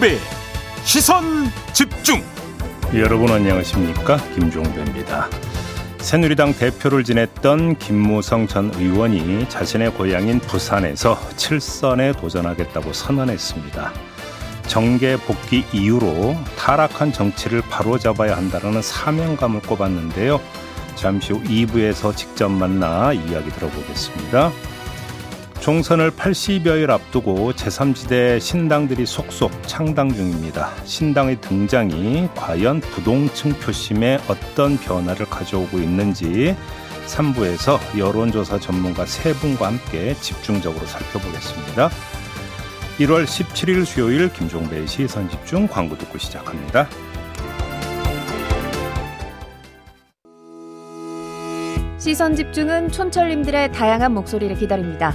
김종배 시선 집중. 여러분 안녕하십니까? 김종배입니다. 새누리당 대표를 지냈던 김무성 전 의원이 자신의 고향인 부산에서 칠선에 도전하겠다고 선언했습니다. 정계 복귀 이후로 타락한 정치를 바로잡아야 한다는 사명감을 꼽았는데요. 잠시 후 2부에서 직접 만나 이야기 들어보겠습니다. 총선을 80여일 앞두고 제3지대 신당들이 속속 창당 중입니다. 신당의 등장이 과연 부동층 표심에 어떤 변화를 가져오고 있는지 3부에서 여론조사 전문가 세 분과 함께 집중적으로 살펴보겠습니다. 1월 17일 수요일 김종배의 시선 집중 광고 듣고 시작합니다. 시선 집중은 촌철님들의 다양한 목소리를 기다립니다.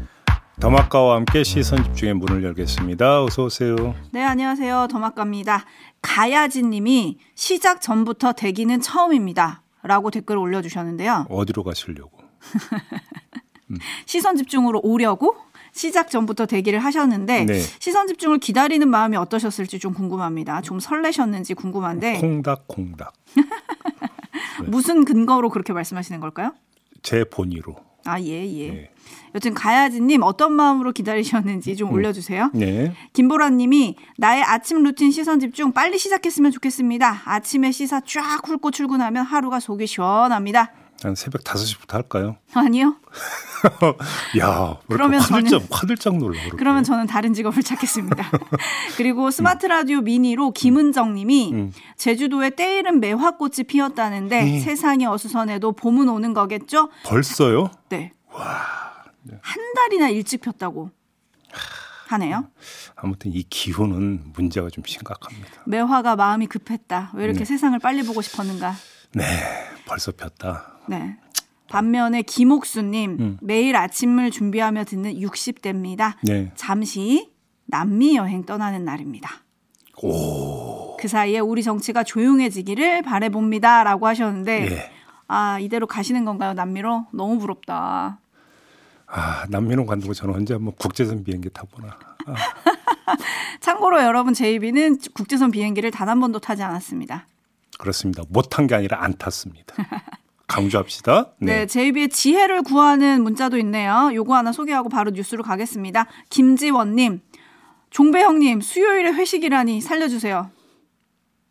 더마카와 함께 시선 집중의 문을 열겠습니다. 어서 오세요. 네, 안녕하세요. 더마카입니다. 가야진 님이 시작 전부터 대기는 처음입니다. 라고 댓글을 올려주셨는데요. 어디로 가시려고? 음. 시선 집중으로 오려고 시작 전부터 대기를 하셨는데 네. 시선 집중을 기다리는 마음이 어떠셨을지 좀 궁금합니다. 좀 설레셨는지 궁금한데. 콩닥콩닥. 무슨 근거로 그렇게 말씀하시는 걸까요? 제 본의로. 아, 예, 예. 네. 여튼 가야지님 어떤 마음으로 기다리셨는지 좀 음. 올려주세요. 네. 김보라님이 나의 아침 루틴 시선 집중 빨리 시작했으면 좋겠습니다. 아침에 시사 쫙 훑고 출근하면 하루가 속이 시원합니다. 한 새벽 5시부터 할까요? 아니요. 야, 그러면 화들짝, 저는, 화들짝 놀라. 그렇게. 그러면 저는 다른 직업을 찾겠습니다. 그리고 스마트 라디오 미니로 김은정 님이 음. 제주도에 때이른 매화꽃이 피었다는데 음. 세상이 어수선해도 봄은 오는 거겠죠? 벌써요? 네. 와. 네. 한 달이나 일찍 폈다고 하네요. 아무튼 이 기후는 문제가 좀 심각합니다. 매화가 마음이 급했다. 왜 이렇게 네. 세상을 빨리 보고 싶었는가? 네, 벌써 폈다. 네. 반면에 김옥수님 음. 매일 아침을 준비하며 듣는 60대입니다. 네. 잠시 남미 여행 떠나는 날입니다. 오. 그 사이에 우리 정치가 조용해지기를 바래봅니다라고 하셨는데 네. 아 이대로 가시는 건가요 남미로? 너무 부럽다. 아, 남미로 간다고 저는 언제 한번 국제선 비행기 타보나. 아. 참고로 여러분 제이비는 국제선 비행기를 단 한 번도 타지 않았습니다. 그렇습니다. 못한 게 아니라 안 탔습니다. 강조합시다. 네. 네, 제이비의 지혜를 구하는 문자도 있네요. 요거 하나 소개하고 바로 뉴스로 가겠습니다. 김지원님, 종배형님, 수요일에 회식이라니 살려주세요.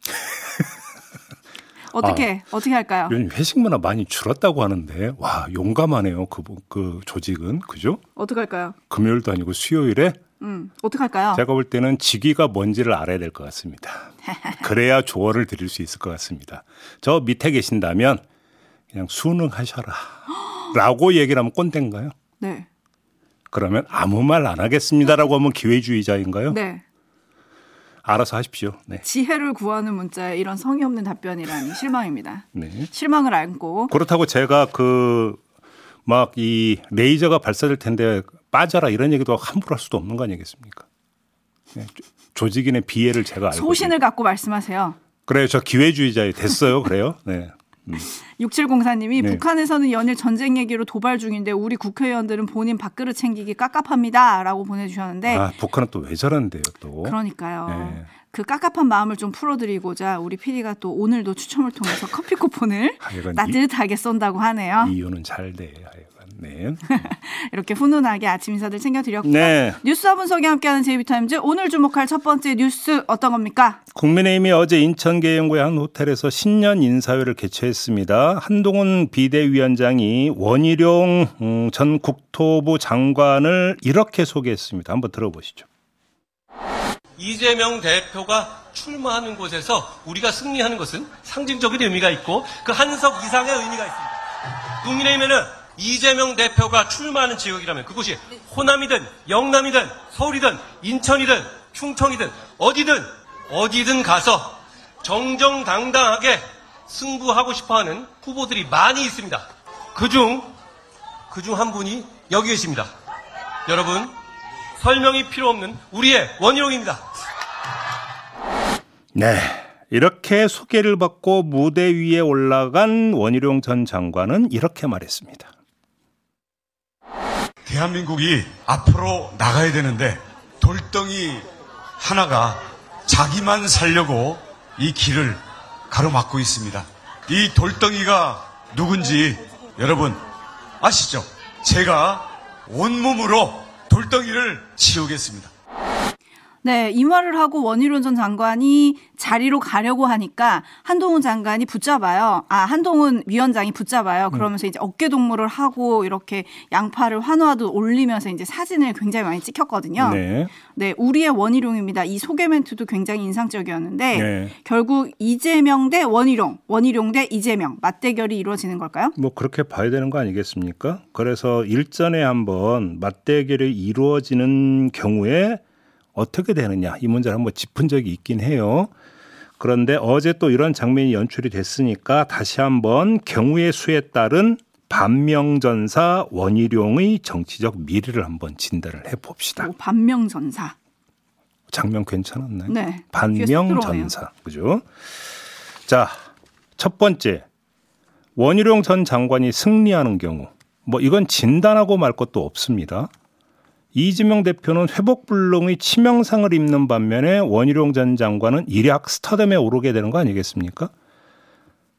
어떻게 아, 어떻게 할까요? 요즘 회식 문화 많이 줄었다고 하는데 와 용감하네요. 그, 그 조직은 그죠? 어떻게 할까요? 금요일도 아니고 수요일에 음, 어떻게 할까요? 제가 볼 때는 직위가 뭔지를 알아야 될 것 같습니다. 그래야 조언을 드릴 수 있을 것 같습니다. 저 밑에 계신다면 그냥 수능하셔라. 라고 얘기를 하면 꼰대인가요? 네. 그러면 아무 말 안 하겠습니다라고 하면 기회주의자인가요? 네. 알아서 하십시오. 네. 지혜를 구하는 문자에 이런 성의 없는 답변이라니 실망입니다. 네. 실망을 안고. 그렇다고 제가 그 막 이 레이저가 발사될 텐데 빠져라 이런 얘기도 함부로 할 수도 없는 거 아니겠습니까? 네. 조직인의 비애를 제가 알고 소신을 갖고 말씀하세요. 그래요. 저 기회주의자에 됐어요. 그래요. 네. 음. 6704님이 네. 북한에서는 연일 전쟁 얘기로 도발 중인데 우리 국회의원들은 본인 밥그릇 챙기기 깝깝합니다 라고 보내주셨는데 아 북한은 또 왜 저런데요 또 그러니까요. 네. 그 깝깝한 마음을 좀 풀어드리고자 우리 PD가 또 오늘도 추첨을 통해서 커피 쿠폰을 따뜻하게 쏜다고 하네요. 이유는 잘 돼. 네. 이렇게 훈훈하게 아침 인사들 챙겨드렸고요. 네. 뉴스와 분석이 함께하는 제이비타임즈 오늘 주목할 첫 번째 뉴스 어떤 겁니까? 국민의힘이 어제 인천 계양구의 한 호텔에서 신년 인사회를 개최했습니다. 한동훈 비대위원장이 원희룡 음, 전 국토부 장관을 이렇게 소개했습니다. 한번 들어보시죠. 이재명 대표가 출마하는 곳에서 우리가 승리하는 것은 상징적인 의미가 있고 그 한석 이상의 의미가 있습니다. 국민의힘에는 이재명 대표가 출마하는 지역이라면 그곳이 호남이든 영남이든 서울이든 인천이든 충청이든 어디든 어디든 가서 정정당당하게 승부하고 싶어하는 후보들이 많이 있습니다. 그중 그중 한 분이 여기 계십니다. 여러분 설명이 필요 없는 우리의 원희룡입니다. 네. 이렇게 소개를 받고 무대 위에 올라간 원희룡 전 장관은 이렇게 말했습니다. 대한민국이 앞으로 나가야 되는데 돌덩이 하나가 자기만 살려고 이 길을 가로막고 있습니다. 이 돌덩이가 누군지 여러분 아시죠? 제가 온몸으로 돌덩이를 치우겠습니다. 네, 이 말을 하고 원희룡 전 장관이 자리로 가려고 하니까 한동훈 장관이 붙잡아요. 아, 한동훈 위원장이 붙잡아요. 음. 그러면서 이제 어깨 동무를 하고 이렇게 양팔을 환호하듯 올리면서 이제 사진을 굉장히 많이 찍혔거든요. 네. 네, 우리의 원희룡입니다. 이 소개 멘트도 굉장히 인상적이었는데 네. 결국 이재명 대 원희룡, 원희룡 대 이재명 맞대결이 이루어지는 걸까요? 뭐 그렇게 봐야 되는 거 아니겠습니까? 그래서 일전에 한번 맞대결이 이루어지는 경우에 어떻게 되느냐 이 문제를 한번 짚은 적이 있긴 해요. 그런데 어제 또 이런 장면이 연출이 됐으니까 다시 한번 경우의 수에 따른 반명전사 원희룡의 정치적 미래를 한번 진단을 해봅시다. 오, 반명전사. 장면 괜찮았나요? 네. 반명전사. 그죠? 자, 첫 번째. 원희룡 전 장관이 승리하는 경우. 뭐 이건 진단하고 말 것도 없습니다. 이재명 대표는 회복불능의 치명상을 입는 반면에 원희룡 전 장관은 일약 스타덤에 오르게 되는 거 아니겠습니까?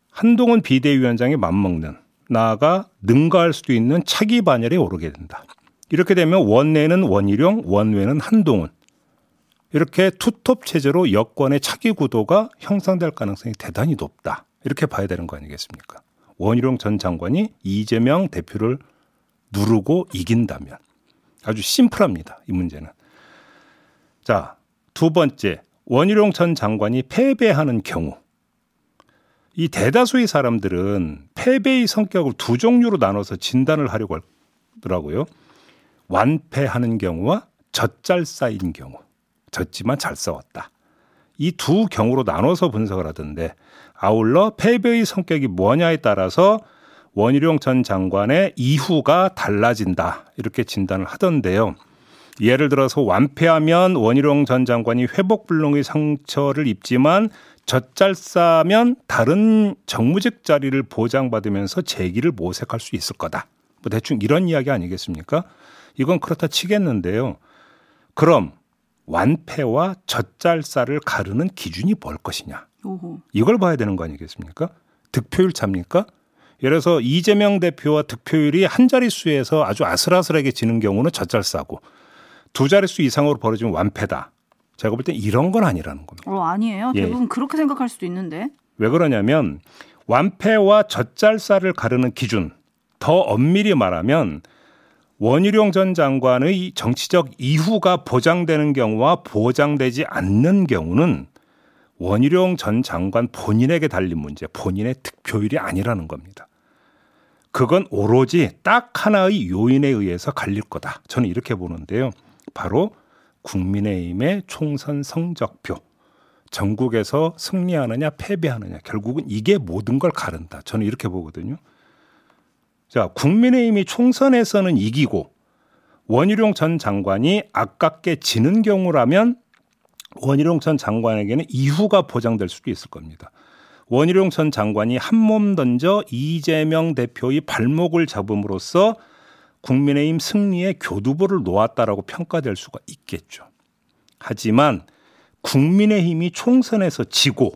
한동훈 비대위원장이 맞먹는 나아가 능가할 수도 있는 차기 반열에 오르게 된다. 이렇게 되면 원내는 원희룡, 원외는 한동훈. 이렇게 투톱 체제로 여권의 차기 구도가 형성될 가능성이 대단히 높다. 이렇게 봐야 되는 거 아니겠습니까? 원희룡 전 장관이 이재명 대표를 누르고 이긴다면 아주 심플합니다. 이 문제는. 자, 두 번째. 원희룡 전 장관이 패배하는 경우. 이 대다수의 사람들은 패배의 성격을 두 종류로 나눠서 진단을 하려고 하더라고요. 완패하는 경우와 젖잘싸인 경우. 졌지만 잘 싸웠다. 이 두 경우로 나눠서 분석을 하던데 아울러 패배의 성격이 뭐냐에 따라서 원희룡 전 장관의 이후가 달라진다. 이렇게 진단을 하던데요. 예를 들어서 완패하면 원희룡 전 장관이 회복 불능의 상처를 입지만 젖잘싸면 다른 정무직 자리를 보장받으면서 재기를 모색할 수 있을 거다. 뭐 대충 이런 이야기 아니겠습니까? 이건 그렇다 치겠는데요. 그럼 완패와 젖잘싸를 가르는 기준이 뭘 것이냐? 이걸 봐야 되는 거 아니겠습니까? 득표율 차입니까? 예를 들어서 이재명 대표와 득표율이 한 자릿수에서 아주 아슬아슬하게 지는 경우는 젖잘싸고 두 자릿수 이상으로 벌어지면 완패다. 제가 볼 땐 이런 건 아니라는 겁니다. 어, 아니에요. 예. 대부분 예. 그렇게 생각할 수도 있는데. 왜 그러냐면 완패와 젖잘싸를 가르는 기준 더 엄밀히 말하면 원희룡 전 장관의 정치적 이후가 보장되는 경우와 보장되지 않는 경우는 원희룡 전 장관 본인에게 달린 문제, 본인의 득표율이 아니라는 겁니다. 그건 오로지 딱 하나의 요인에 의해서 갈릴 거다. 저는 이렇게 보는데요. 바로 국민의힘의 총선 성적표. 전국에서 승리하느냐 패배하느냐 결국은 이게 모든 걸 가른다. 저는 이렇게 보거든요. 자, 국민의힘이 총선에서는 이기고 원희룡 전 장관이 아깝게 지는 경우라면 원희룡 전 장관에게는 이후가 보장될 수도 있을 겁니다. 원희룡 전 장관이 한 몸 던져 이재명 대표의 발목을 잡음으로써 국민의힘 승리에 교두보를 놓았다라고 평가될 수가 있겠죠. 하지만 국민의힘이 총선에서 지고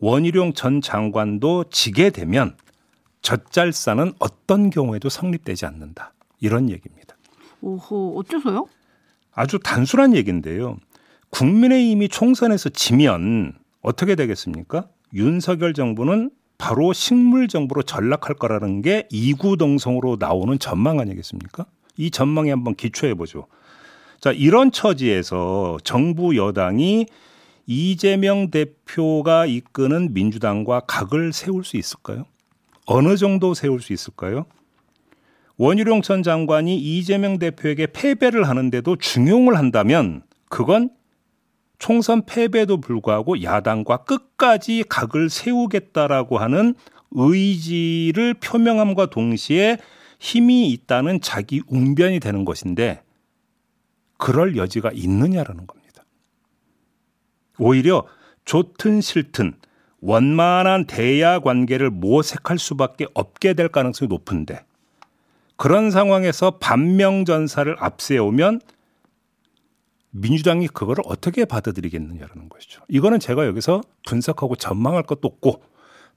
원희룡 전 장관도 지게 되면 젖잘싸는 어떤 경우에도 성립되지 않는다. 이런 얘기입니다. 오호, 어째서요? 아주 단순한 얘기인데요. 국민의힘이 총선에서 지면 어떻게 되겠습니까? 윤석열 정부는 바로 식물 정부로 전락할 거라는 게 이구동성으로 나오는 전망 아니겠습니까? 이 전망에 한번 기초해 보죠. 자, 이런 처지에서 정부 여당이 이재명 대표가 이끄는 민주당과 각을 세울 수 있을까요? 어느 정도 세울 수 있을까요? 원희룡 전 장관이 이재명 대표에게 패배를 하는데도 중용을 한다면 그건 총선 패배에도 불구하고 야당과 끝까지 각을 세우겠다라고 하는 의지를 표명함과 동시에 힘이 있다는 자기 웅변이 되는 것인데 그럴 여지가 있느냐라는 겁니다. 오히려 좋든 싫든 원만한 대야 관계를 모색할 수밖에 없게 될 가능성이 높은데 그런 상황에서 반명전사를 앞세우면 민주당이 그거를 어떻게 받아들이겠느냐라는 것이죠. 이거는 제가 여기서 분석하고 전망할 것도 없고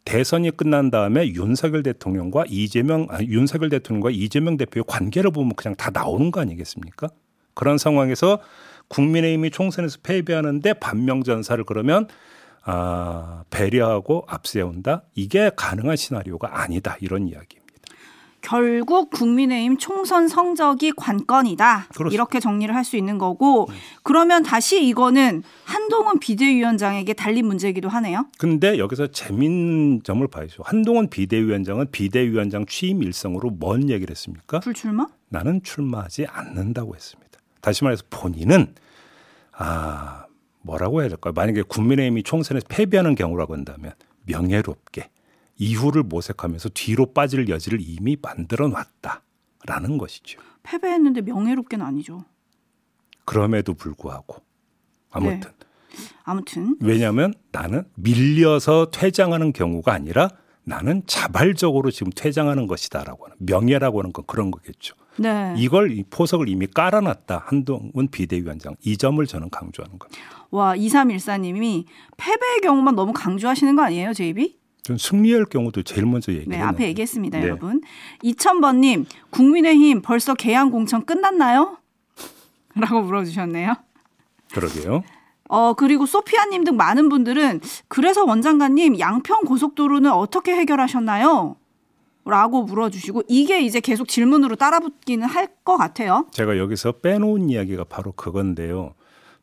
대선이 끝난 다음에 윤석열 대통령과 이재명 아 윤석열 대통령과 이재명 대표의 관계를 보면 그냥 다 나오는 거 아니겠습니까? 그런 상황에서 국민의힘이 총선에서 패배하는데 반명전사를 그러면 아, 배려하고 앞세운다 이게 가능한 시나리오가 아니다 이런 이야기입니다. 결국 국민의힘 총선 성적이 관건이다. 그렇습니다. 이렇게 정리를 할 수 있는 거고 네. 그러면 다시 이거는 한동훈 비대위원장에게 달린 문제이기도 하네요. 근데 여기서 재밌는 점을 봐야죠. 한동훈 비대위원장은 비대위원장 취임 일성으로 뭔 얘기를 했습니까? 불출마? 나는 출마하지 않는다고 했습니다. 다시 말해서 본인은 아 뭐라고 해야 될까요? 만약에 국민의힘이 총선에서 패배하는 경우라고 한다면 명예롭게 이후를 모색하면서 뒤로 빠질 여지를 이미 만들어 놨다라는 것이죠. 패배했는데 명예롭게는 아니죠. 그럼에도 불구하고 아무튼 네. 아무튼 왜냐하면 나는 밀려서 퇴장하는 경우가 아니라 나는 자발적으로 지금 퇴장하는 것이다라고 하는 명예라고 하는 건 그런 거겠죠. 네. 이걸 포석을 이미 깔아놨다 한동훈 비대위원장 이 점을 저는 강조하는 겁니다. 와 2314님이 패배의 경우만 너무 강조하시는 거 아니에요, 제이비? 전 승리할 경우도 제일 먼저 얘기해요. 네, 앞에 얘기했습니다, 네. 여러분. 2000번님, 국민의힘 벌써 개항 공천 끝났나요? 라고 물어주셨네요. 그러게요. 어, 그리고 소피아님 등 많은 분들은 그래서 원장관님 양평 고속도로는 어떻게 해결하셨나요? 라고 물어주시고 이게 이제 계속 질문으로 따라붙기는 할 것 같아요. 제가 여기서 빼놓은 이야기가 바로 그건데요.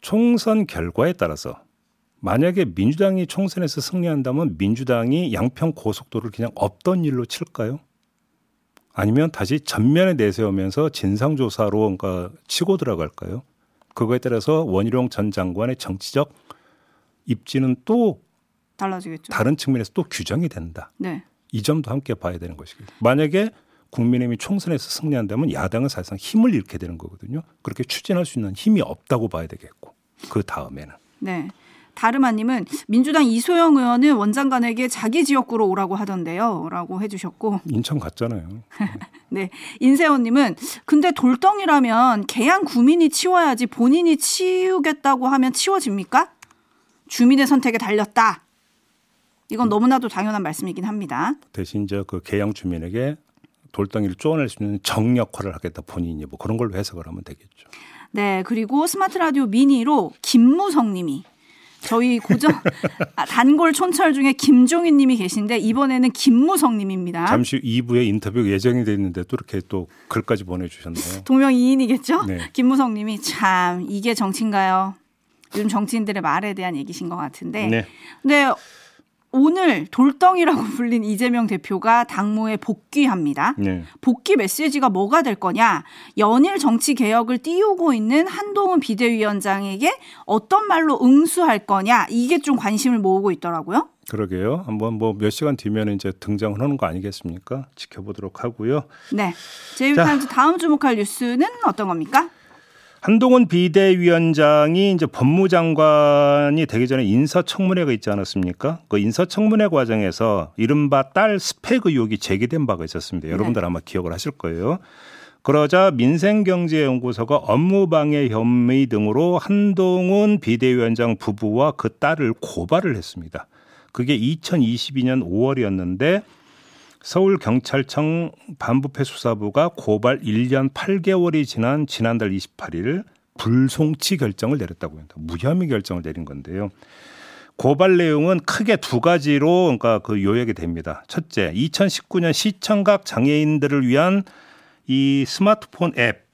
총선 결과에 따라서 만약에 민주당이 총선에서 승리한다면 민주당이 양평 고속도로를 그냥 없던 일로 칠까요? 아니면 다시 전면에 내세우면서 진상조사로 뭔가 치고 들어갈까요? 그거에 따라서 원희룡 전 장관의 정치적 입지는 또 달라지겠죠. 다른 측면에서 또 규정이 된다. 네. 이 점도 함께 봐야 되는 것이겠죠. 만약에 국민의힘이 총선에서 승리한다면 야당은 사실상 힘을 잃게 되는 거거든요. 그렇게 추진할 수 있는 힘이 없다고 봐야 되겠고 그 다음에는. 네. 다르마님은 민주당 이소영 의원은 원장관에게 자기 지역구로 오라고 하던데요. 라고 해주셨고. 인천 갔잖아요. 네. 인세원님은 근데 돌덩이라면 개양 구민이 치워야지 본인이 치우겠다고 하면 치워집니까? 주민의 선택에 달렸다. 이건 너무나도 당연한 말씀이긴 합니다. 대신 이제 그 개양 주민에게 돌덩이를 쪼아낼 수 있는 정 역할을 하겠다 본인이 뭐 그런 걸로 해석을 하면 되겠죠. 네, 그리고 스마트 라디오 미니로 김무성 님이 저희 고정 아, 단골 촌철 중에 김종인 님이 계신데 이번에는 김무성 님입니다. 잠시 2부에 인터뷰 예정이 돼 있는데 또 이렇게 또 글까지 보내 주셨네요. 동명 이인이겠죠? 네. 김무성 님이 참 이게 정치인가요? 요즘 정치인들의 말에 대한 얘기신 것 같은데. 네. 근데 오늘 돌덩이라고 불린 이재명 대표가 당무에 복귀합니다. 네. 복귀 메시지가 뭐가 될 거냐? 연일 정치 개혁을 띄우고 있는 한동훈 비대위원장에게 어떤 말로 응수할 거냐? 이게 좀 관심을 모으고 있더라고요. 그러게요. 한번 뭐 몇 시간 뒤면 이제 등장을 하는 거 아니겠습니까? 지켜보도록 하고요. 네. 제이비타임즈 다음 주목할 뉴스는 어떤 겁니까? 한동훈 비대위원장이 이제 법무장관이 되기 전에 인사청문회가 있지 않았습니까? 그 인사청문회 과정에서 이른바 딸 스펙 의혹이 제기된 바가 있었습니다. 여러분들 네. 아마 기억을 하실 거예요. 그러자 민생경제연구소가 업무방해 혐의 등으로 한동훈 비대위원장 부부와 그 딸을 고발을 했습니다. 그게 2022년 5월이었는데 서울경찰청 반부패 수사부가 고발 1년 8개월이 지난 지난달 28일 불송치 결정을 내렸다고 합니다. 무혐의 결정을 내린 건데요. 고발 내용은 크게 두 가지로 그러니까 그 요약이 됩니다. 첫째, 2019년 시청각 장애인들을 위한 이 스마트폰 앱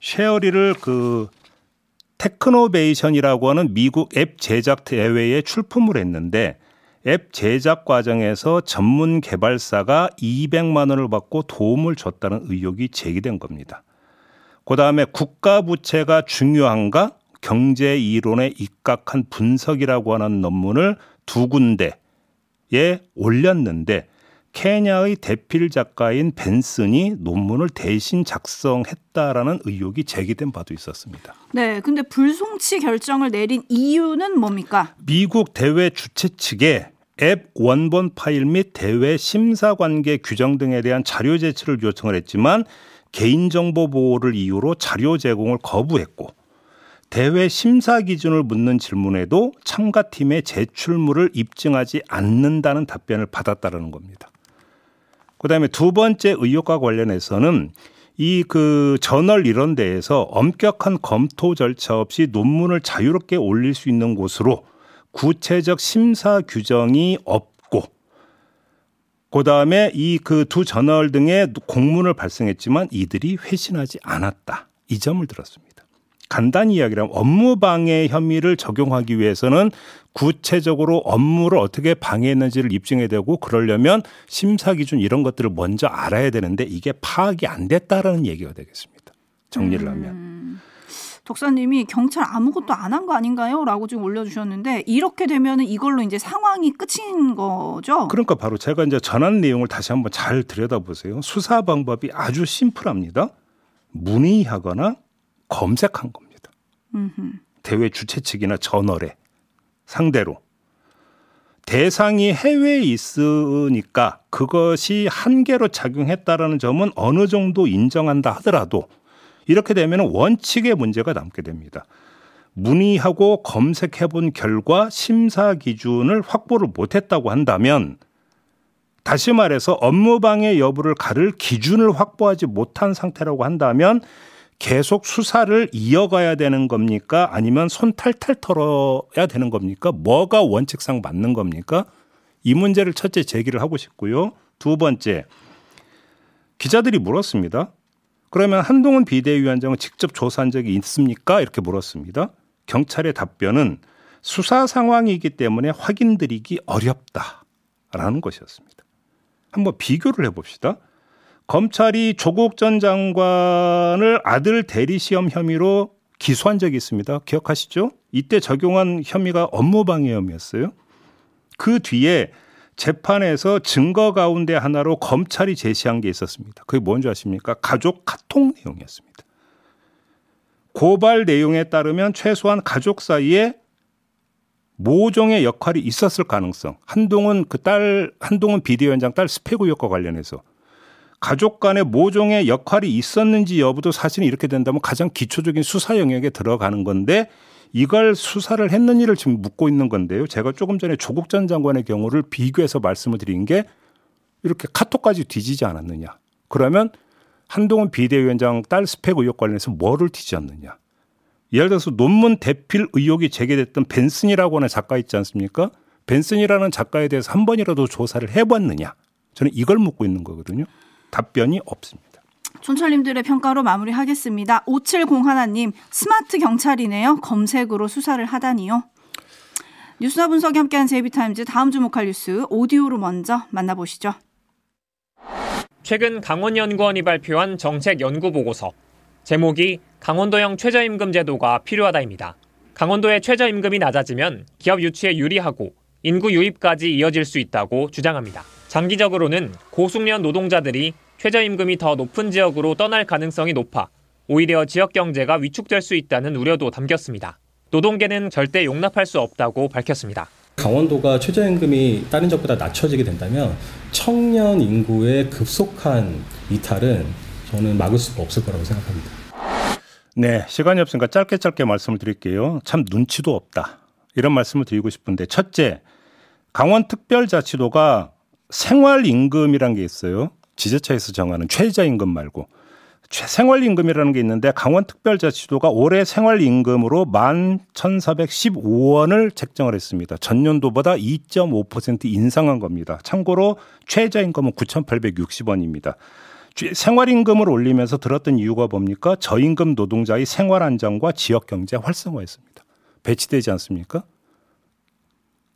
쉐어리를 그 테크노베이션이라고 하는 미국 앱 제작 대회에 출품을 했는데 앱 제작 과정에서 전문 개발사가 200만 원을 받고 도움을 줬다는 의혹이 제기된 겁니다. 그 다음에 국가 부채가 중요한가? 경제 이론에 입각한 분석이라고 하는 논문을 두 군데에 올렸는데 케냐의 대필 작가인 벤슨이 논문을 대신 작성했다라는 의혹이 제기된 바도 있었습니다. 네, 근데 불송치 결정을 내린 이유는 뭡니까? 미국 대회 주최 측에 앱 원본 파일 및 대회 심사 관계 규정 등에 대한 자료 제출을 요청을 했지만 개인정보 보호를 이유로 자료 제공을 거부했고 대회 심사 기준을 묻는 질문에도 참가팀의 제출물을 입증하지 않는다는 답변을 받았다는 겁니다. 그다음에 두 번째 의혹과 관련해서는 이 그 저널 이런 데에서 엄격한 검토 절차 없이 논문을 자유롭게 올릴 수 있는 곳으로 구체적 심사 규정이 없고 그다음에 이 그 두 저널 등의 공문을 발송했지만 이들이 회신하지 않았다. 이 점을 들었습니다. 간단히 이야기하면 업무 방해 혐의를 적용하기 위해서는 구체적으로 업무를 어떻게 방해했는지를 입증해야 되고 그러려면 심사 기준 이런 것들을 먼저 알아야 되는데 이게 파악이 안 됐다라는 얘기가 되겠습니다. 정리를 음. 하면. 독사님이 경찰 아무것도 안 한 거 아닌가요? 라고 지금 올려주셨는데 이렇게 되면 이걸로 이제 상황이 끝인 거죠? 그러니까 바로 제가 이제 전한 내용을 다시 한번 잘 들여다보세요. 수사 방법이 아주 심플합니다. 문의하거나 검색한 겁니다. 음흠. 대회 주최 측이나 저널에 상대로 대상이 해외에 있으니까 그것이 한계로 작용했다라는 점은 어느 정도 인정한다 하더라도 이렇게 되면 원칙의 문제가 남게 됩니다. 문의하고 검색해 본 결과 심사 기준을 확보를 못했다고 한다면 다시 말해서 업무방해 여부를 가를 기준을 확보하지 못한 상태라고 한다면 계속 수사를 이어가야 되는 겁니까? 아니면 손 탈탈 털어야 되는 겁니까? 뭐가 원칙상 맞는 겁니까? 이 문제를 첫째 제기를 하고 싶고요. 두 번째, 기자들이 물었습니다. 그러면 한동훈 비대위원장은 직접 조사한 적이 있습니까? 이렇게 물었습니다. 경찰의 답변은 수사 상황이기 때문에 확인드리기 어렵다라는 것이었습니다. 한번 비교를 해봅시다. 검찰이 조국 전 장관을 아들 대리 시험 혐의로 기소한 적이 있습니다. 기억하시죠? 이때 적용한 혐의가 업무방해 혐의였어요. 그 뒤에 재판에서 증거 가운데 하나로 검찰이 제시한 게 있었습니다. 그게 뭔지 아십니까? 가족 카톡 내용이었습니다. 고발 내용에 따르면 최소한 가족 사이에 모종의 역할이 있었을 가능성. 한동훈 그 딸, 한동훈 비대위원장 딸 스페구 역과 관련해서 가족 간의 모종의 역할이 있었는지 여부도 사실은 이렇게 된다면 가장 기초적인 수사 영역에 들어가는 건데 이걸 수사를 했는지를 지금 묻고 있는 건데요. 제가 조금 전에 조국 전 장관의 경우를 비교해서 말씀을 드린 게 이렇게 카톡까지 뒤지지 않았느냐. 그러면 한동훈 비대위원장 딸 스펙 의혹 관련해서 뭐를 뒤지었느냐. 예를 들어서 논문 대필 의혹이 제기됐던 벤슨이라고 하는 작가 있지 않습니까? 벤슨이라는 작가에 대해서 한 번이라도 조사를 해봤느냐. 저는 이걸 묻고 있는 거거든요. 답변이 없습니다. 촌철님들의 평가로 마무리하겠습니다. 5701님, 스마트 경찰이네요. 검색으로 수사를 하다니요. 뉴스나 분석이 함께한 제이비타임즈 다음 주목할 뉴스 오디오로 먼저 만나보시죠. 최근 강원연구원이 발표한 정책 연구 보고서. 제목이 강원도형 최저임금 제도가 필요하다입니다. 강원도의 최저임금이 낮아지면 기업 유치에 유리하고 인구 유입까지 이어질 수 있다고 주장합니다. 장기적으로는 고숙련 노동자들이 최저임금이 더 높은 지역으로 떠날 가능성이 높아 오히려 지역 경제가 위축될 수 있다는 우려도 담겼습니다. 노동계는 절대 용납할 수 없다고 밝혔습니다. 강원도가 최저임금이 다른 지역보다 낮춰지게 된다면 청년 인구의 급속한 이탈은 저는 막을 수가 없을 거라고 생각합니다. 네, 시간이 없으니까 짧게 짧게 말씀을 드릴게요. 참 눈치도 없다. 이런 말씀을 드리고 싶은데 첫째, 강원특별자치도가 생활임금이란 게 있어요. 지자체에서 정하는 최저임금 말고 생활임금이라는 게 있는데 강원특별자치도가 올해 생활임금으로 11,415원을 책정을 했습니다. 전년도보다 2.5% 인상한 겁니다. 참고로 최저임금은 9,860원입니다. 생활임금을 올리면서 들었던 이유가 뭡니까? 저임금 노동자의 생활안정과 지역경제 활성화였습니다. 배치되지 않습니까?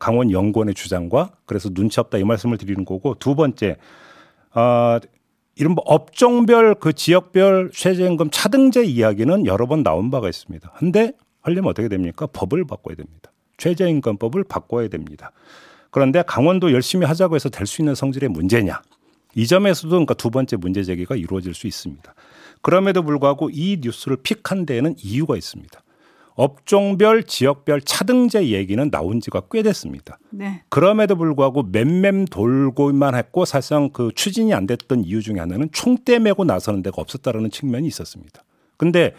강원 연구원의 주장과 그래서 눈치 없다 이 말씀을 드리는 거고 두 번째 아뭐 업종별 그 지역별 최저임금 차등제 이야기는 여러 번 나온 바가 있습니다. 근데 하려면 어떻게 됩니까? 법을 바꿔야 됩니다. 최저임금법을 바꿔야 됩니다. 그런데 강원도 열심히 하자고 해서 될 수 있는 성질의 문제냐? 이 점에서도 그러니까 두 번째 문제 제기가 이루어질 수 있습니다. 그럼에도 불구하고 이 뉴스를 픽한 데에는 이유가 있습니다. 업종별, 지역별 차등제 얘기는 나온 지가 꽤 됐습니다. 네. 그럼에도 불구하고 맴맴 돌고만 했고 사실상 그 추진이 안 됐던 이유 중에 하나는 총대 메고 나서는 데가 없었다라는 측면이 있었습니다. 근데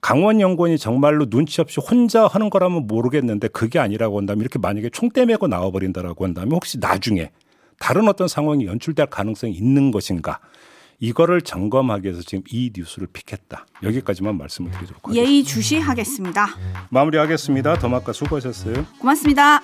강원 연구원이 정말로 눈치 없이 혼자 하는 거라면 모르겠는데 그게 아니라고 한다면 이렇게 만약에 총대 메고 나와버린다라고 한다면 혹시 나중에 다른 어떤 상황이 연출될 가능성이 있는 것인가 이거를 점검하기 위해서 지금 이 뉴스를 픽했다. 여기까지만 말씀을 드리도록 예, 하겠습니다. 예의 주시하겠습니다. 마무리하겠습니다. 더마카 수고하셨어요. 고맙습니다.